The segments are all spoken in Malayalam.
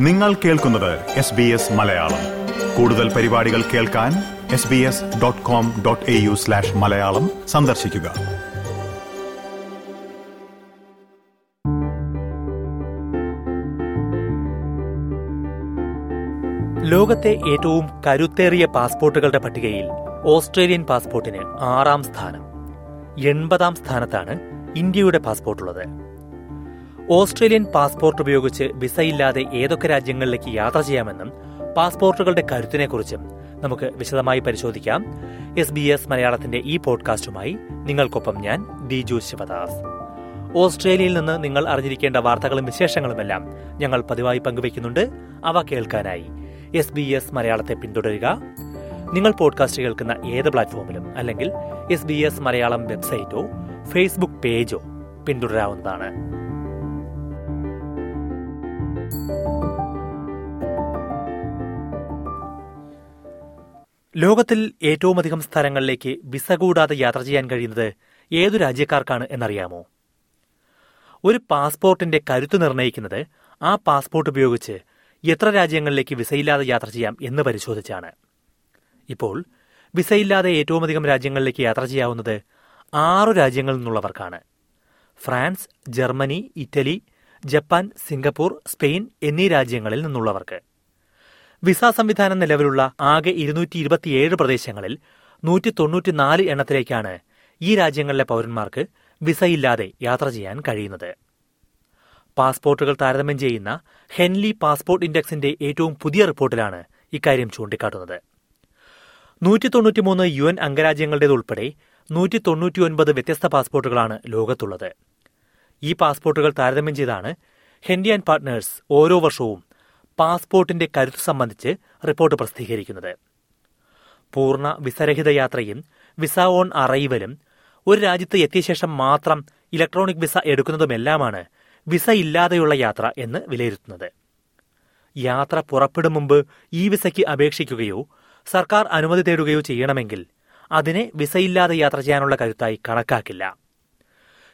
നിങ്ങൾ കേൾക്കുന്നത് എസ് ബി എസ് മലയാളം. കൂടുതൽ പരിപാടികൾ കേൾക്കാൻ S B S dot com dot A U slash Malayalam സന്ദർശിക്കുക. ലോകത്തെ ഏറ്റവും കരുത്തേറിയ പാസ്പോർട്ടുകളുടെ പട്ടികയിൽ ഓസ്ട്രേലിയൻ പാസ്പോർട്ടിന് ആറാം സ്ഥാനം. എൺപതാം സ്ഥാനത്താണ് ഇന്ത്യയുടെ പാസ്പോർട്ടുള്ളത്. ഓസ്ട്രേലിയൻ പാസ്പോർട്ട് ഉപയോഗിച്ച് വിസയില്ലാതെ ഏതൊക്കെ രാജ്യങ്ങളിലേക്ക് യാത്ര ചെയ്യാമെന്നും പാസ്പോർട്ടുകളുടെ കരുത്തിനെക്കുറിച്ചും നമുക്ക് വിശദമായി പരിശോധിക്കാം. എസ് ബി എസ് മലയാളത്തിന്റെ ഈ പോഡ്കാസ്റ്റുമായി നിങ്ങൾക്കൊപ്പം ഞാൻ ദിജു ശിവദാസ്. ഓസ്ട്രേലിയയിൽ നിന്ന് നിങ്ങൾ അറിഞ്ഞിരിക്കേണ്ട വാർത്തകളും വിശേഷങ്ങളുമെല്ലാം ഞങ്ങൾ പതിവായി പങ്കുവയ്ക്കുന്നുണ്ട്. അവ കേൾക്കാനായി എസ് ബി എസ് മലയാളത്തെ പിന്തുടരുക. നിങ്ങൾ പോഡ്കാസ്റ്റ് കേൾക്കുന്ന ഏത് പ്ലാറ്റ്ഫോമിലും അല്ലെങ്കിൽ എസ് ബി എസ് മലയാളം വെബ്സൈറ്റോ ഫേസ്ബുക്ക് പേജോ പിന്തുടരാവുന്നതാണ്. ലോകത്തിൽ ഏറ്റവുമധികം സ്ഥലങ്ങളിലേക്ക് വിസ കൂടാതെ യാത്ര ചെയ്യാൻ കഴിയുന്നത് ഏതു രാജ്യക്കാർക്കാണ് എന്നറിയാമോ? ഒരു പാസ്പോർട്ടിന്റെ കരുത്ത് നിർണയിക്കുന്നത് ആ പാസ്പോർട്ട് ഉപയോഗിച്ച് എത്ര രാജ്യങ്ങളിലേക്ക് വിസയില്ലാതെ യാത്ര ചെയ്യാം എന്ന് പരിശോധിച്ചാണ്. ഇപ്പോൾ വിസയില്ലാതെ ഏറ്റവുമധികം രാജ്യങ്ങളിലേക്ക് യാത്ര ചെയ്യാവുന്നത് ആറു രാജ്യങ്ങളിൽ നിന്നുള്ളവർക്കാണ്. France Germany Italy Japan Singapore Spain എന്നീ രാജ്യങ്ങളിൽ നിന്നുള്ളവർക്ക്. വിസ സംവിധാനം നിലവിലുള്ള ആകെ ഇരുന്നൂറ്റി ഇരുപത്തിയേഴ് പ്രദേശങ്ങളിൽ നൂറ്റി തൊണ്ണൂറ്റിനാല് എണ്ണത്തിലേക്കാണ് ഈ രാജ്യങ്ങളിലെ പൗരന്മാർക്ക് വിസയില്ലാതെ യാത്ര ചെയ്യാൻ കഴിയുന്നത്. പാസ്പോർട്ടുകൾ താരതമ്യം ചെയ്യുന്ന ഹെൻലി പാസ്പോർട്ട് ഇൻഡെക്സിന്റെ ഏറ്റവും പുതിയ റിപ്പോർട്ടിലാണ് ഇക്കാര്യം ചൂണ്ടിക്കാട്ടുന്നത്. നൂറ്റി തൊണ്ണൂറ്റിമൂന്ന് യു എൻ അംഗരാജ്യങ്ങളുടേതുൾപ്പെടെ നൂറ്റി തൊണ്ണൂറ്റിയൊൻപത് വ്യത്യസ്ത പാസ്പോർട്ടുകളാണ് ലോകത്തുള്ളത്. ഈ പാസ്പോർട്ടുകൾ താരതമ്യം ചെയ്താണ് ഹെൻഡി ആൻഡ് പാർട്ട്നേഴ്സ് ഓരോ വർഷവും പാസ്പോർട്ടിന്റെ കരുത്ത് സംബന്ധിച്ച് റിപ്പോർട്ട് പ്രസിദ്ധീകരിക്കുന്നത്. പൂർണ വിസരഹിത യാത്രയും വിസ ഓൺ അറൈവലും ഒരു രാജ്യത്ത് എത്തിയ ശേഷം മാത്രം ഇലക്ട്രോണിക് വിസ എടുക്കുന്നതുമെല്ലാമാണ് വിസ ഇല്ലാതെയുള്ള യാത്ര എന്ന് വിലയിരുത്തുന്നത്. യാത്ര പുറപ്പെടും മുമ്പ് ഈ വിസയ്ക്ക് അപേക്ഷിക്കുകയോ സർക്കാർ അനുമതി തേടുകയോ ചെയ്യണമെങ്കിൽ അതിനെ വിസയില്ലാതെ യാത്ര ചെയ്യാനുള്ള കരുത്തായി കണക്കാക്കില്ല.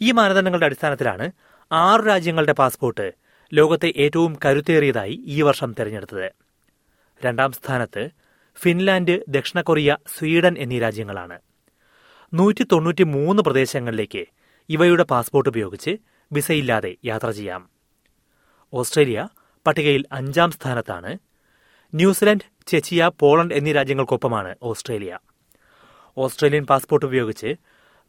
ഈ മാനദണ്ഡങ്ങളുടെ അടിസ്ഥാനത്തിലാണ് ആറു രാജ്യങ്ങളുടെ പാസ്പോർട്ട് ലോകത്തെ ഏറ്റവും കരുത്തേറിയതായി ഈ വർഷം തെരഞ്ഞെടുത്തത്. രണ്ടാം സ്ഥാനത്ത് ഫിൻലാൻഡ് ദക്ഷിണ കൊറിയ സ്വീഡൻ എന്നീ രാജ്യങ്ങളാണ്. നൂറ്റി തൊണ്ണൂറ്റി മൂന്ന് പ്രദേശങ്ങളിലേക്ക് ഇവയുടെ പാസ്പോർട്ട് ഉപയോഗിച്ച് വിസയില്ലാതെ യാത്ര ചെയ്യാം. ഓസ്ട്രേലിയ പട്ടികയിൽ അഞ്ചാം സ്ഥാനത്താണ്. ന്യൂസിലൻഡ് ചെച്ചിയ പോളണ്ട് എന്നീ രാജ്യങ്ങൾക്കൊപ്പമാണ് ഓസ്ട്രേലിയ. ഓസ്ട്രേലിയൻ പാസ്പോർട്ട് ഉപയോഗിച്ച്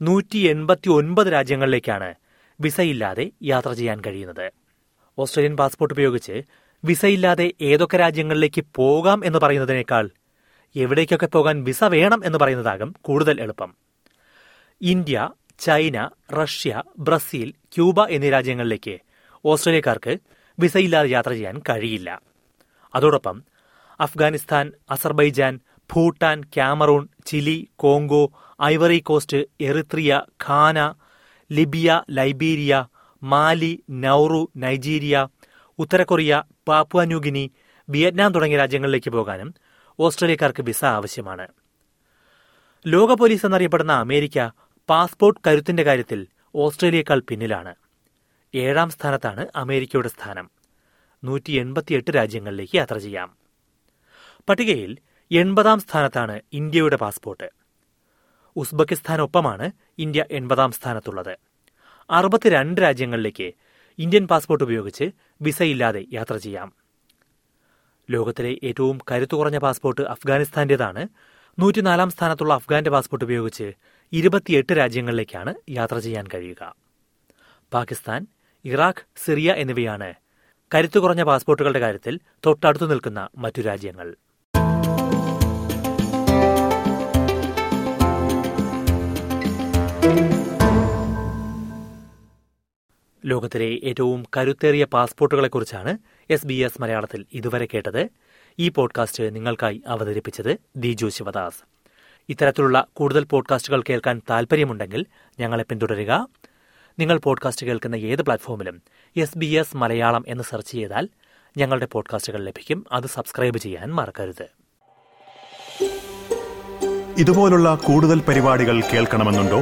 നൂറ്റി എൺപത്തി ഒൻപത് രാജ്യങ്ങളിലേക്കാണ് വിസയില്ലാതെ യാത്ര ചെയ്യാൻ കഴിയുന്നത്. ഓസ്ട്രേലിയൻ പാസ്പോർട്ട് ഉപയോഗിച്ച് വിസയില്ലാതെ ഏതൊക്കെ രാജ്യങ്ങളിലേക്ക് പോകാം എന്ന് പറയുന്നതിനേക്കാൾ എവിടേക്കൊക്കെ പോകാൻ വിസ വേണം എന്ന് പറയുന്നതാകും കൂടുതൽ എളുപ്പം. India China Russia Brazil Cuba എന്നീ രാജ്യങ്ങളിലേക്ക് ഓസ്ട്രേലിയക്കാർക്ക് വിസയില്ലാതെ യാത്ര ചെയ്യാൻ കഴിയില്ല. അതോടൊപ്പം Afghanistan Azerbaijan Bhutan Cameroon Chile Congo Ivory Coast Eritrea Ghana Libya Liberia Mali Nauru Nigeria ഉത്തര Korea Papua New Guinea Vietnam തുടങ്ങിയ രാജ്യങ്ങളിലേക്ക് പോകാനും ഓസ്ട്രേലിയക്കാർക്ക് വിസ ആവശ്യമാണ്. ലോക പോലീസ് എന്നറിയപ്പെടുന്ന അമേരിക്ക പാസ്പോർട്ട് കരുത്തിന്റെ കാര്യത്തിൽ ഓസ്ട്രേലിയക്കാൾ പിന്നിലാണ്. ഏഴാം സ്ഥാനത്താണ് അമേരിക്കയുടെ സ്ഥാനം. നൂറ്റി എൺപത്തിയെട്ട് രാജ്യങ്ങളിലേക്ക് യാത്ര ചെയ്യാം. പട്ടികയിൽ എൺപതാം സ്ഥാനത്താണ് ഇന്ത്യയുടെ പാസ്പോർട്ട്. ഉസ്ബെക്കിസ്ഥാനൊപ്പമാണ് ഇന്ത്യ എൺപതാം സ്ഥാനത്തുള്ളത്. അറുപത്തിരണ്ട് രാജ്യങ്ങളിലേക്ക് ഇന്ത്യൻ പാസ്പോർട്ട് ഉപയോഗിച്ച് വിസയില്ലാതെ യാത്ര ചെയ്യാം. ലോകത്തിലെ ഏറ്റവും കരുത്തു കുറഞ്ഞ പാസ്പോർട്ട് അഫ്ഗാനിസ്ഥാന്റേതാണ്. നൂറ്റിനാലാം സ്ഥാനത്തുള്ള അഫ്ഗാന്റെ പാസ്പോർട്ട് ഉപയോഗിച്ച് ഇരുപത്തിയെട്ട് രാജ്യങ്ങളിലേക്കാണ് യാത്ര ചെയ്യാൻ കഴിയുക. പാകിസ്ഥാൻ ഇറാഖ് സിറിയ എന്നിവയാണ് കരുത്തു കുറഞ്ഞ പാസ്പോർട്ടുകളുടെ കാര്യത്തിൽ തൊട്ടടുത്തു നിൽക്കുന്ന മറ്റു രാജ്യങ്ങൾ. ലോകത്തിലെ ഏറ്റവും കരുത്തേറിയ പാസ്പോർട്ടുകളെക്കുറിച്ചാണ് എസ് ബി എസ് മലയാളത്തിൽ ഇതുവരെ കേട്ടത്. ഈ പോഡ്കാസ്റ്റ് നിങ്ങൾക്കായി അവതരിപ്പിച്ചത് ദിജു ശിവദാസ്. ഇത്തരത്തിലുള്ള കൂടുതൽ പോഡ്കാസ്റ്റുകൾ കേൾക്കാൻ താൽപ്പര്യമുണ്ടെങ്കിൽ ഞങ്ങളെ പിന്തുടരുക. നിങ്ങൾ പോഡ്കാസ്റ്റ് കേൾക്കുന്ന ഏത് പ്ലാറ്റ്ഫോമിലും എസ് ബി എസ് മലയാളം എന്ന് സെർച്ച് ചെയ്താൽ ഞങ്ങളുടെ പോഡ്കാസ്റ്റുകൾ ലഭിക്കും. അത് സബ്സ്ക്രൈബ് ചെയ്യാൻ മറക്കരുത്. ഇതുപോലുള്ള കൂടുതൽ പരിപാടികൾ കേൾക്കണമെന്നുണ്ടോ?